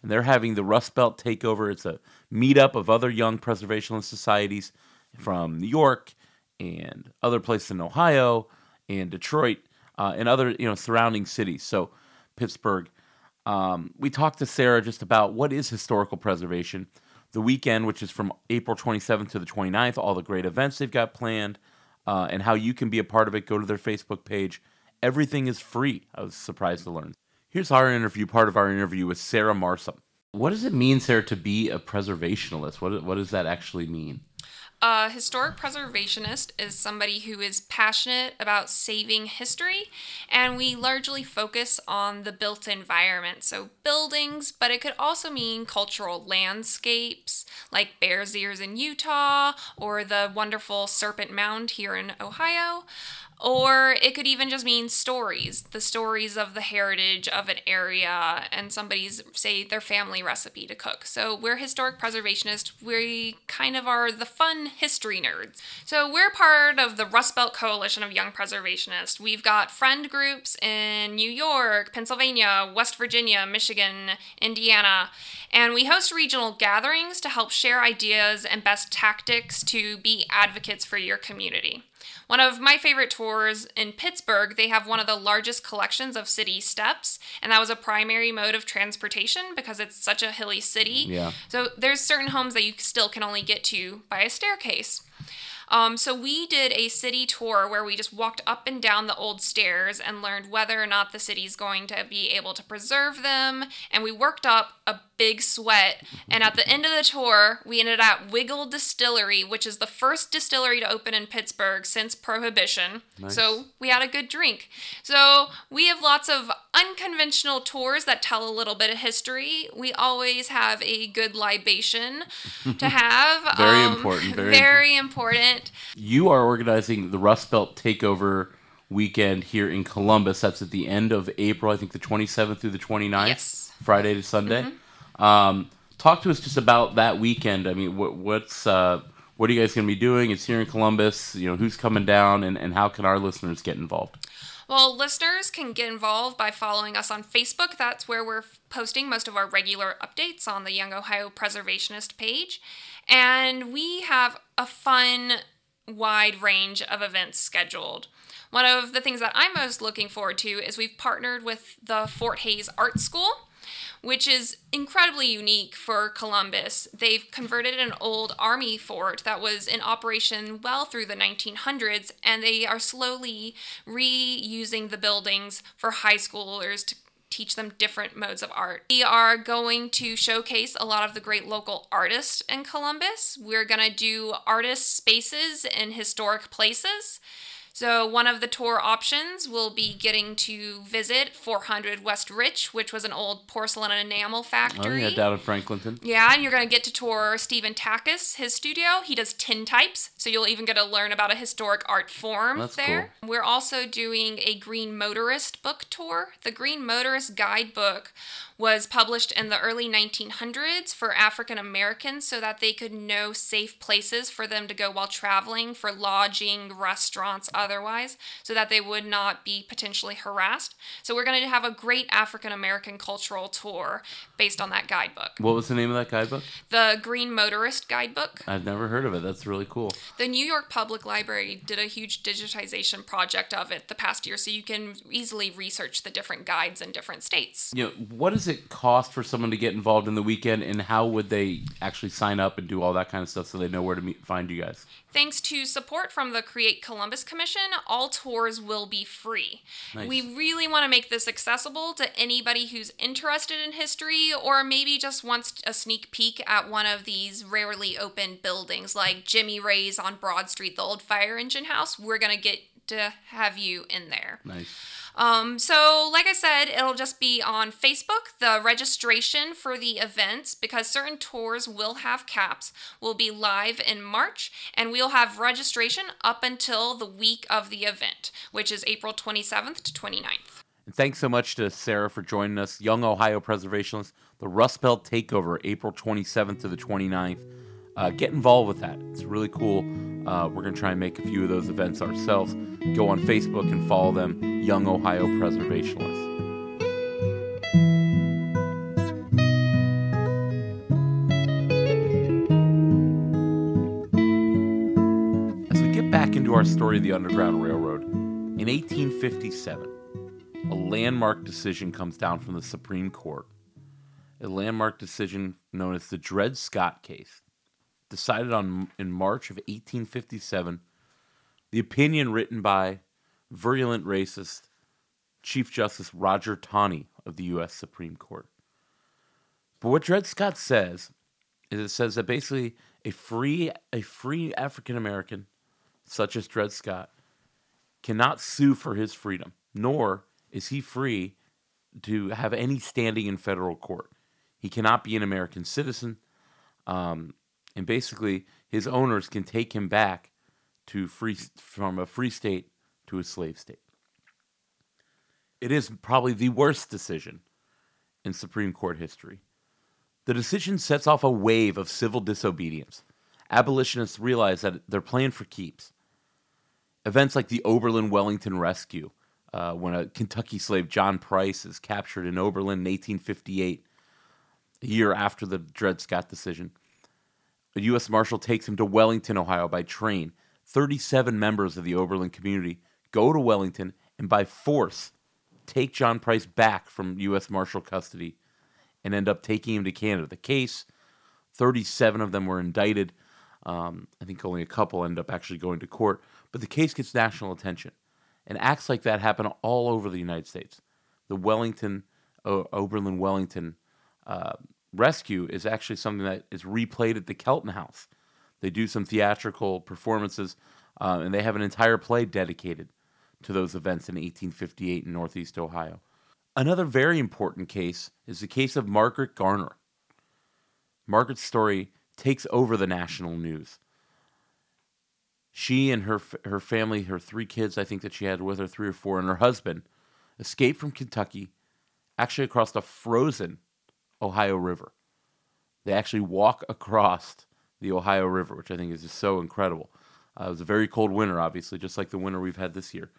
And they're having the Rust Belt takeover. It's a meetup of other young preservationist societies from New York and other places in Ohio and Detroit uh, and other you know surrounding cities. So Pittsburgh. Um, we talked to Sarah just about what is historical preservation, the weekend, which is from April 27th to the 29th, all the great events they've got planned, uh, and how you can be a part of it. Go to their Facebook page. Everything is free. I was surprised to learn. Here's our interview, part of our interview with Sarah Marsom. What does it mean, Sarah, to be a preservationalist? What, what does that actually mean? A historic preservationist is somebody who is passionate about saving history, and we largely focus on the built environment, so buildings, but it could also mean cultural landscapes like Bears Ears in Utah or the wonderful Serpent Mound here in Ohio. Or it could even just mean stories, the stories of the heritage of an area and somebody's, say, their family recipe to cook. So we're historic preservationists. We kind of are the fun history nerds. So we're part of the Rust Belt Coalition of Young Preservationists. We've got friend groups in New York, Pennsylvania, West Virginia, Michigan, Indiana, and we host regional gatherings to help share ideas and best tactics to be advocates for your community. One of my favorite tours in Pittsburgh, they have one of the largest collections of city steps, and that was a primary mode of transportation because it's such a hilly city. Yeah. So there's certain homes that you still can only get to by a staircase. Um, so we did a city tour where we just walked up and down the old stairs and learned whether or not the city's going to be able to preserve them. And we worked up a big sweat. And at the end of the tour, we ended at Wigle Distillery, which is the first distillery to open in Pittsburgh since Prohibition. Nice. So we had a good drink. So we have lots of unconventional tours that tell a little bit of history. We always have a good libation to have. Very Um, important, very very important. You are organizing the Rust Belt Takeover weekend here in Columbus. That's at the end of April, I think the 27th through the 29th, Yes. Friday to Sunday. Um, talk to us just about that weekend. I mean, what, what's uh, what are you guys going to be doing? It's here in Columbus. You know, who's coming down, and, and how can our listeners get involved? Well, listeners can get involved by following us on Facebook. That's where we're f- posting most of our regular updates on the Young Ohio Preservationist page. And we have a fun, wide range of events scheduled. One of the things that I'm most looking forward to is we've partnered with the Fort Hayes Art School which is incredibly unique for Columbus. They've converted an old army fort that was in operation well through the 1900s, and they are slowly reusing the buildings for high schoolers to teach them different modes of art. We are going to showcase a lot of the great local artists in Columbus. We're going to do artist spaces in historic places. So, one of the tour options will be getting to visit 400 West Rich, which was an old porcelain and enamel Oh, factory. yeah, down in Franklinton. Yeah, and you're going to get to tour Stephen Takis, his studio. He does tin types, so you'll even get to learn about a historic art form That's there. We're also doing a Green Motorist book tour. The Green Motorist Guidebook was published in the early 1900s for African Americans so that they could know safe places for them to go while traveling for lodging, restaurants, otherwise, so that they would not be potentially harassed. So we're going to have a great African American cultural tour based on that guidebook. What was the name of that guidebook? The Green Motorist Guidebook. I've never heard of it. That's really cool. The New York Public Library did a huge digitization project of it the past year, so you can easily research the different guides in different states. You know, what does it cost for someone to get involved in the weekend, and how would they actually sign up and do all that kind of stuff so they know where to meet, find you guys? Thanks to support from the Create Columbus Commission, all tours will be free. Nice. We really want to make this accessible to anybody who's interested in history or maybe just wants a sneak peek at one of these rarely open buildings like Jimmy Ray's on Broad Street, the old fire engine house. We're going to get to have you in there. Nice. Um, so, like I said, it'll just be on Facebook. The registration for the events, because certain tours will have caps, will be live in March, and we'll have registration up until the week of the event, which is April 27th to 29th. And thanks so much to Sarah for joining us, Young Ohio Preservationists, the Rust Belt Takeover, April 27th to the 29th. Uh, get involved with that. It's really cool. Uh, we're going to try and make a few of those events ourselves. Go on Facebook and follow them, Young Ohio Preservationists. As we get back into our story of the Underground Railroad, in 1857, a landmark decision comes down from the Supreme Court. A landmark decision known as the Dred Scott case. Decided on in March of 1857, the opinion written by virulent racist Chief Justice Roger Taney of the U.S. Supreme Court. But what Dred Scott says is it says that basically a free a free African American, such as Dred Scott, cannot sue for his freedom, nor is he free to have any standing in federal court. He cannot be an American citizen, um, and basically his owners can take him back to free from a free state to a slave state. It is probably the worst decision in Supreme Court history. The decision sets off a wave of civil disobedience. Abolitionists realize that they're playing for keeps. Events like the Oberlin Wellington rescue, uh, when a Kentucky slave, John Price, is captured in Oberlin in 1858, a year after the Dred Scott decision. A U.S. Marshal takes him to Wellington, Ohio by train. 37 members of the Oberlin community go to Wellington and by force take John Price back from U.S. Marshal custody and end up taking him to Canada. The case, 37 of them were indicted. Um, I think only a couple end up actually going to court, but the case gets national attention. And acts like that happen all over the United States. The Wellington, o- Oberlin Wellington uh, rescue is actually something that is replayed at the Kelton House. They do some theatrical performances, uh, and they have an entire play dedicated to those events in 1858 in Northeast Ohio. Another very important case is the case of Margaret Garner. Margaret's story takes over the national news. She and her her family, her three kids, I think that she had with her, three or four, and her husband, escaped from Kentucky, actually across the frozen Ohio River. They actually walk across the Ohio River, which I think is just so incredible. Uh, it was a very cold winter, obviously, just like the winter we've had this year.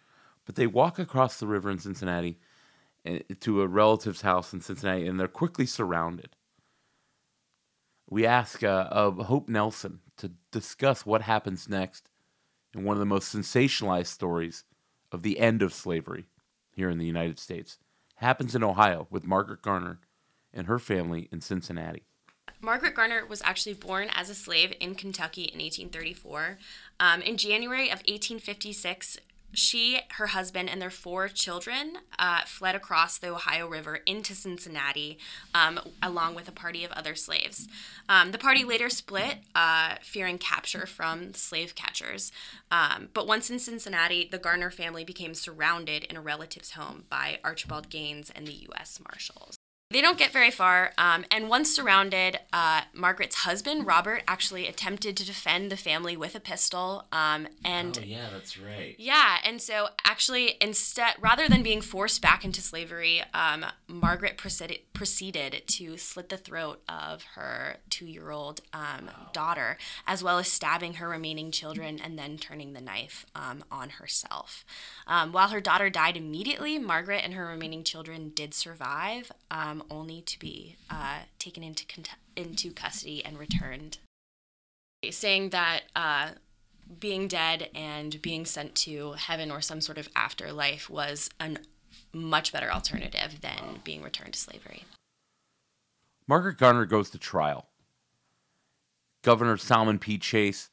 But they walk across the river in Cincinnati eh, to a relative's house in Cincinnati, and they're quickly surrounded. We ask uh, of Hope Nelson to discuss what happens next in one of the most sensationalized stories of the end of slavery here in the United States. Happens in Ohio with Margaret Garner and her family in Cincinnati. Margaret Garner was actually born as a slave in Kentucky in 1834. Um, in January of 1856, she, her husband, and their four children uh, fled across the Ohio River into Cincinnati, um, along with a party of other slaves. Um, the party later split, uh, fearing capture from slave catchers. Um, but once in Cincinnati, the Garner family became surrounded in a relative's home by Archibald Gaines and the U.S. Marshals. They don't get very far, um, and once surrounded, uh, Margaret's husband, Robert, actually attempted to defend the family with a pistol. Um, and Oh, yeah, that's right. yeah, and so actually, instead, rather than being forced back into slavery, um, Margaret proceeded, proceeded to slit the throat of her two year old um, daughter, as well as stabbing her remaining children and then turning the knife um, on herself. Um, while her daughter died immediately, Margaret and her remaining children did survive, um, only to be uh, taken into, into custody and returned. Saying that uh, being dead and being sent to heaven or some sort of afterlife was a much better alternative than being returned to slavery. Margaret Garner goes to trial. Governor Salmon P. Chase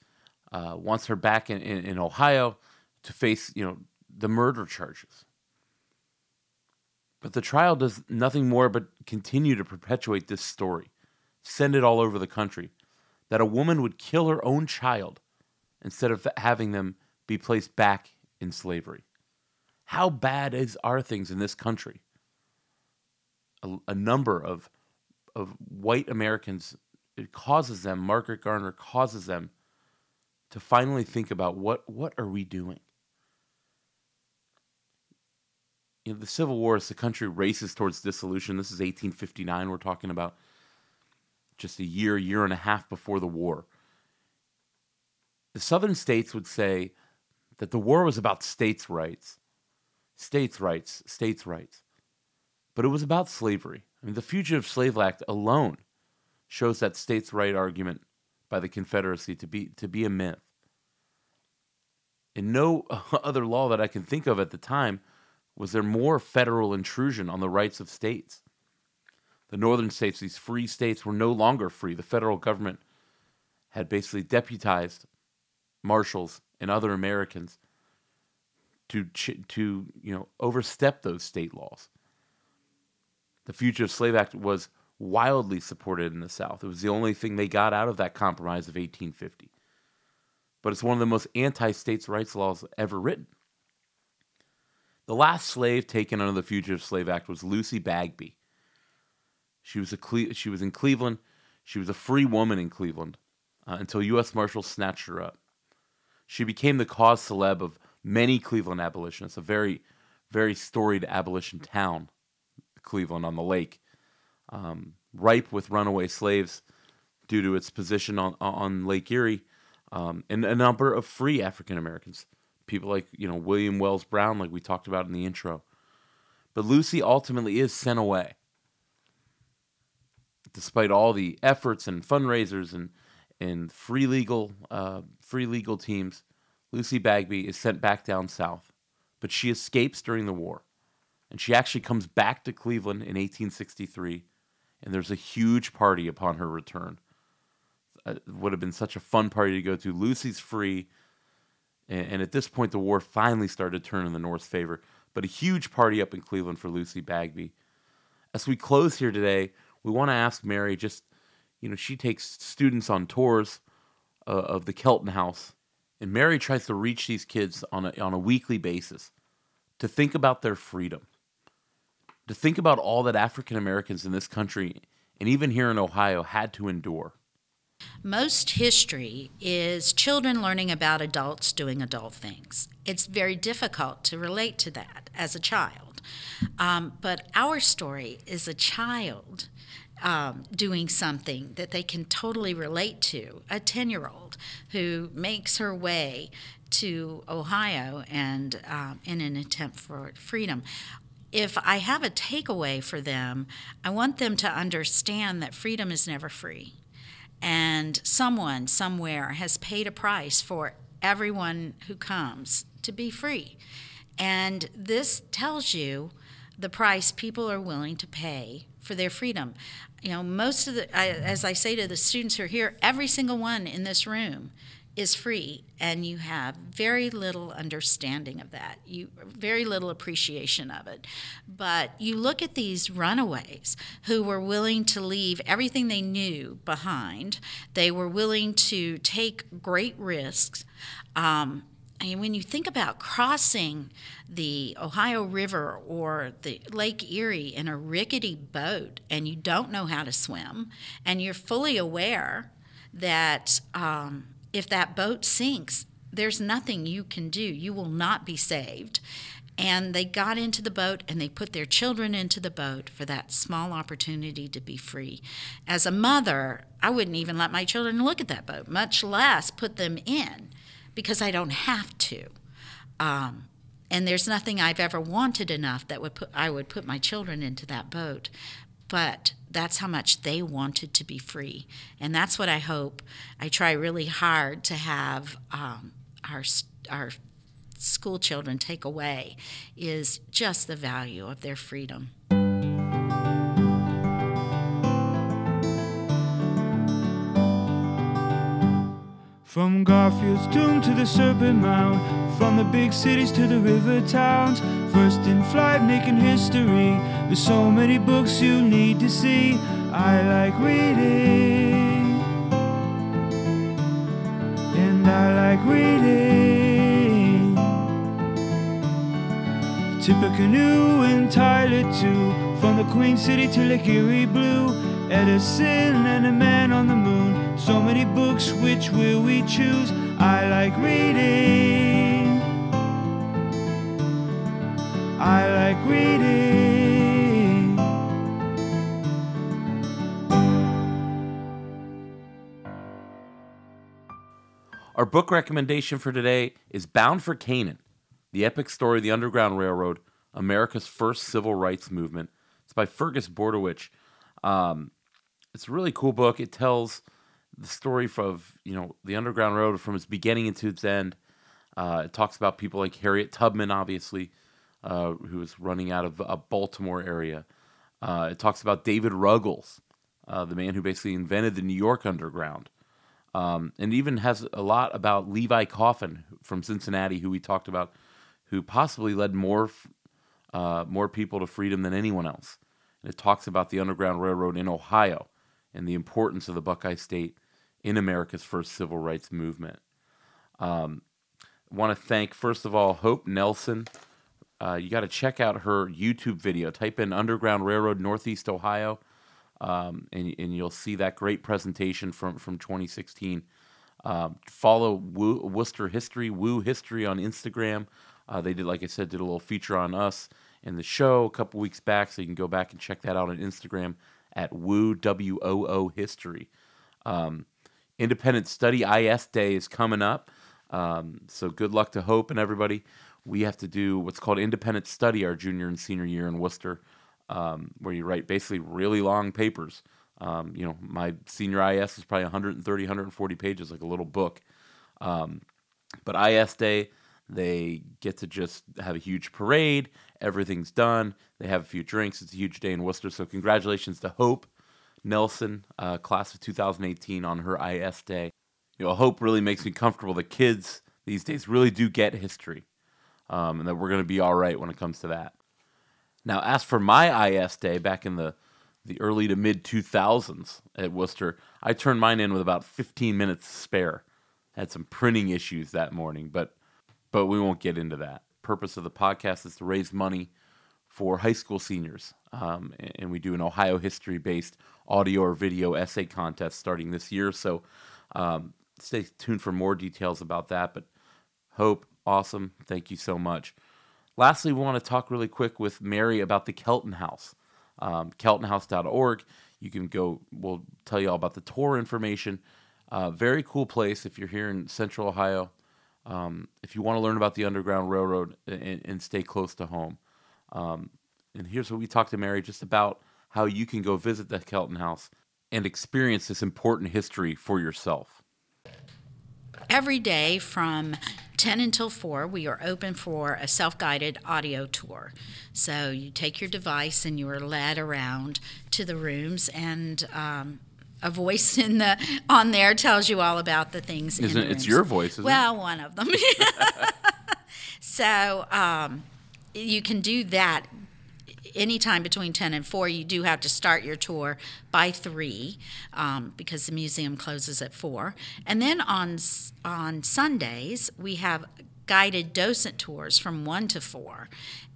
uh, wants her back in, in, in Ohio to face, you know, the murder charges. But the trial does nothing more but continue to perpetuate this story, send it all over the country, that a woman would kill her own child instead of having them be placed back in slavery. How bad is are things in this country? A, a number of of white Americans, it causes them, Margaret Garner causes them to finally think about what what are we doing? You know, the Civil War, as the country races towards dissolution, this is 1859, we're talking about just a year, year and a half before the war. The southern states would say that the war was about states' rights, states' rights, states' rights. But it was about slavery. I mean, the Fugitive Slave Act alone shows that states' right argument by the Confederacy to be to be a myth. In no other law that I can think of at the time was there more federal intrusion on the rights of states. The northern states, these free states, were no longer free. The federal government had basically deputized marshals and other Americans to to you know overstep those state laws. The Fugitive Slave Act was wildly supported in the South. It was the only thing they got out of that compromise of 1850. But it's one of the most anti states' rights laws ever written. The last slave taken under the Fugitive Slave Act was Lucy Bagby. She was, a Cle- she was in Cleveland. She was a free woman in Cleveland uh, until U.S. Marshals snatched her up. She became the cause celeb of many Cleveland abolitionists, a very, very storied abolition town, Cleveland on the lake, um, ripe with runaway slaves due to its position on, on Lake Erie, um, and a number of free African Americans people like you know William Wells Brown, like we talked about in the intro. But Lucy ultimately is sent away, despite all the efforts and fundraisers and and free legal uh, free legal teams. Lucy Bagby is sent back down south, but she escapes during the war, and she actually comes back to Cleveland in 1863, and there's a huge party upon her return. It would have been such a fun party to go to. Lucy's free and, and at this point, the war finally started to turn in the North's favor. But a huge party up in Cleveland for Lucy Bagby. As we close here today, we want to ask Mary just, you know, she takes students on tours uh, of the Kelton House, and Mary tries to reach these kids on a, on a weekly basis to think about their freedom, to think about all that African Americans in this country and even here in Ohio had to endure. Most history is children learning about adults doing adult things. It's very difficult to relate to that as a child. Um, but our story is a child um, doing something that they can totally relate to, a 10 year old who makes her way to Ohio and um, in an attempt for freedom if I have a takeaway for them, I want them to understand that freedom is never free and someone somewhere has paid a price for everyone who comes to be free. And this tells you the price people are willing to pay for their freedom. You know, most of the, I, as I say to the students who are here, every single one in this room is free and you have very little understanding of that. You very little appreciation of it. But you look at these runaways who were willing to leave everything they knew behind. They were willing to take great risks. Um, and when you think about crossing the Ohio River or the Lake Erie in a rickety boat and you don't know how to swim and you're fully aware that um, if that boat sinks, there's nothing you can do. You will not be saved. And they got into the boat and they put their children into the boat for that small opportunity to be free. As a mother, I wouldn't even let my children look at that boat, much less put them in, because I don't have to. Um, and there's nothing I've ever wanted enough that would put I would put my children into that boat but that's how much they wanted to be free. And that's what I hope. I try really hard to have um, our, our school children take away is just the value of their freedom. From Garfield's tomb to the Serpent Mound, from the big cities to the river towns, first in flight making history. There's so many books you need to see. I like reading, and I like reading. Tippecanoe and Tyler too, from the Queen City to Lake Erie Blue, Edison and a man on the moon. So many books, which will we choose? I like reading. I like reading. Our book recommendation for today is Bound for Canaan, the epic story of the Underground Railroad, America's first civil rights movement. It's by Fergus Bordewich. Um, it's a really cool book. It tells the story of you know the Underground Railroad from its beginning into its end. Uh, it talks about people like Harriet Tubman, obviously, uh, who was running out of a Baltimore area. Uh, it talks about David Ruggles, uh, the man who basically invented the New York Underground. Um, and even has a lot about Levi Coffin from Cincinnati, who we talked about, who possibly led more uh, more people to freedom than anyone else. And it talks about the Underground Railroad in Ohio and the importance of the Buckeye State in America's first civil rights movement. Um, want to thank first of all Hope Nelson. Uh, you got to check out her YouTube video. Type in Underground Railroad Northeast Ohio um, and, and you'll see that great presentation from, from 2016. Um, follow Woo, Wooster History, Woo History on Instagram. Uh, they did, like I said, did a little feature on us in the show a couple weeks back, so you can go back and check that out on Instagram at Woo W O O History. Um, Independent Study IS Day is coming up, um, so good luck to Hope and everybody. We have to do what's called independent study our junior and senior year in Wooster um, where you write basically really long papers. Um, you know, my senior IS is probably 130, 140 pages, like a little book. Um, but IS Day, they get to just have a huge parade. Everything's done. They have a few drinks. It's a huge day in Wooster. So congratulations to Hope Nelson, uh, class of 2018, on her IS Day. You know, Hope really makes me comfortable. The kids these days really do get history, um, and that we're going to be all right when it comes to that. Now, as for my IS day back in the, the early to mid 2000s at Wooster, I turned mine in with about 15 minutes spare. Had some printing issues that morning, but but we won't get into that. Purpose of the podcast is to raise money for high school seniors, um, and, and we do an Ohio history based audio or video essay contest starting this year. So um, stay tuned for more details about that. But Hope, awesome. Thank you so much. Lastly, we want to talk really quick with Mary about the Kelton House, um, keltonhouse.org. You can go, we'll tell you all about the tour information. Uh, very cool place if you're here in central Ohio. Um, if you want to learn about the Underground Railroad and, and stay close to home. Um, and here's what we talked to Mary just about how you can go visit the Kelton House and experience this important history for yourself. Every day from 10 until 4, we are open for a self guided audio tour. So you take your device and you are led around to the rooms, and um, a voice in the on there tells you all about the things. Isn't in it? the It's your voice, isn't well, one of them. so um, you can do that anytime between 10 and 4 you do have to start your tour by 3 um, because the museum closes at 4 and then on on sundays we have guided docent tours from 1 to 4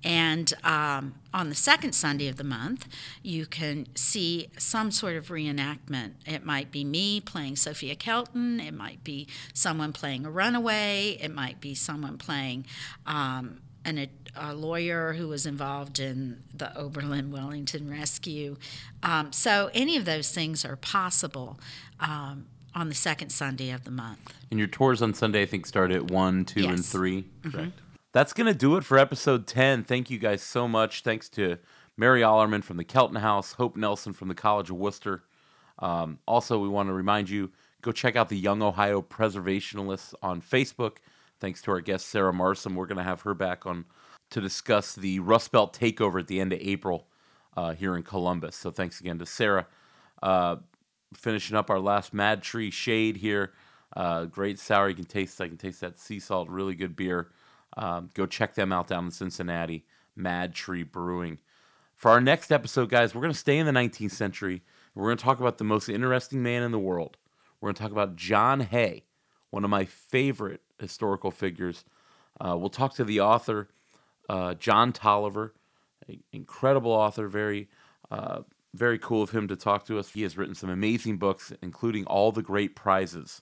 and um, on the second sunday of the month you can see some sort of reenactment. It might be me playing sophia kelton it might be someone playing a runaway it might be someone playing um, an, a, a lawyer who was involved in the Oberlin Wellington rescue. Um, so any of those things are possible um, on the second Sunday of the month. And your tours on Sunday, I think, start at 1, 2, and Yes. Mm-hmm. 3. Correct. That's going to do it for episode 10. Thank you guys so much. Thanks to Mary Allerman from the Kelton House, Hope Nelson from the College of Wooster. Um, also, we want to remind you go check out the Young Ohio Preservationists on Facebook. Thanks to our guest, Sarah Marsom. We're going to have her back on to discuss the Rust Belt takeover at the end of April uh, here in Columbus. So thanks again to Sarah. Uh, finishing up our last Mad Tree Shade here. Uh, great sour. You can taste. I can taste that sea salt. Really good beer. Um, go check them out down in Cincinnati. Mad Tree Brewing. For our next episode, guys, we're going to stay in the 19th century. We're going to talk about the most interesting man in the world. We're going to talk about John Hay, one of my favorite historical figures. Uh, we'll talk to the author, uh, John Taliaferro, incredible author, very, uh, very cool of him to talk to us. He has written some amazing books, including all the great prizes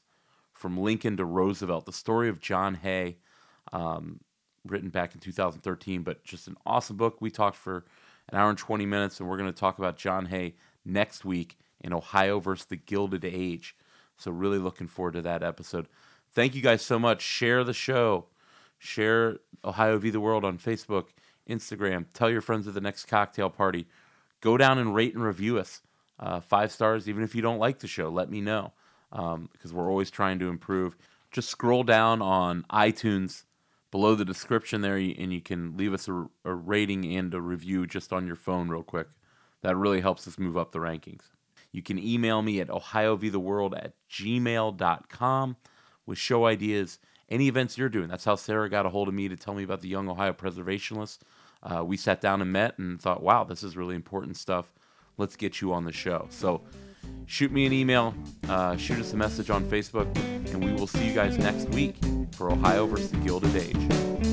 from Lincoln to Roosevelt, the story of John Hay. Um, written back in 2013, but just an awesome book. We talked for an hour and 20 minutes, and we're going to talk about John Hay next week in Ohio versus the Gilded Age. So, really looking forward to that episode. Thank you guys so much. Share the show, share Ohio v the World on Facebook, Instagram. Tell your friends at the next cocktail party. Go down and rate and review us. Uh, five stars, even if you don't like the show, let me know um, because we're always trying to improve. Just scroll down on iTunes below the description there, and you can leave us a, a rating and a review just on your phone, real quick. That really helps us move up the rankings. You can email me at ohiovtheworld at gmail.com with show ideas, any events you're doing. That's how Sarah got a hold of me to tell me about the Young Ohio Preservationists. Uh, we sat down and met and thought, wow, this is really important stuff. Let's get you on the show. So shoot me an email, uh, shoot us a message on Facebook, and we will see you guys next week for Ohio versus the Gilded Age.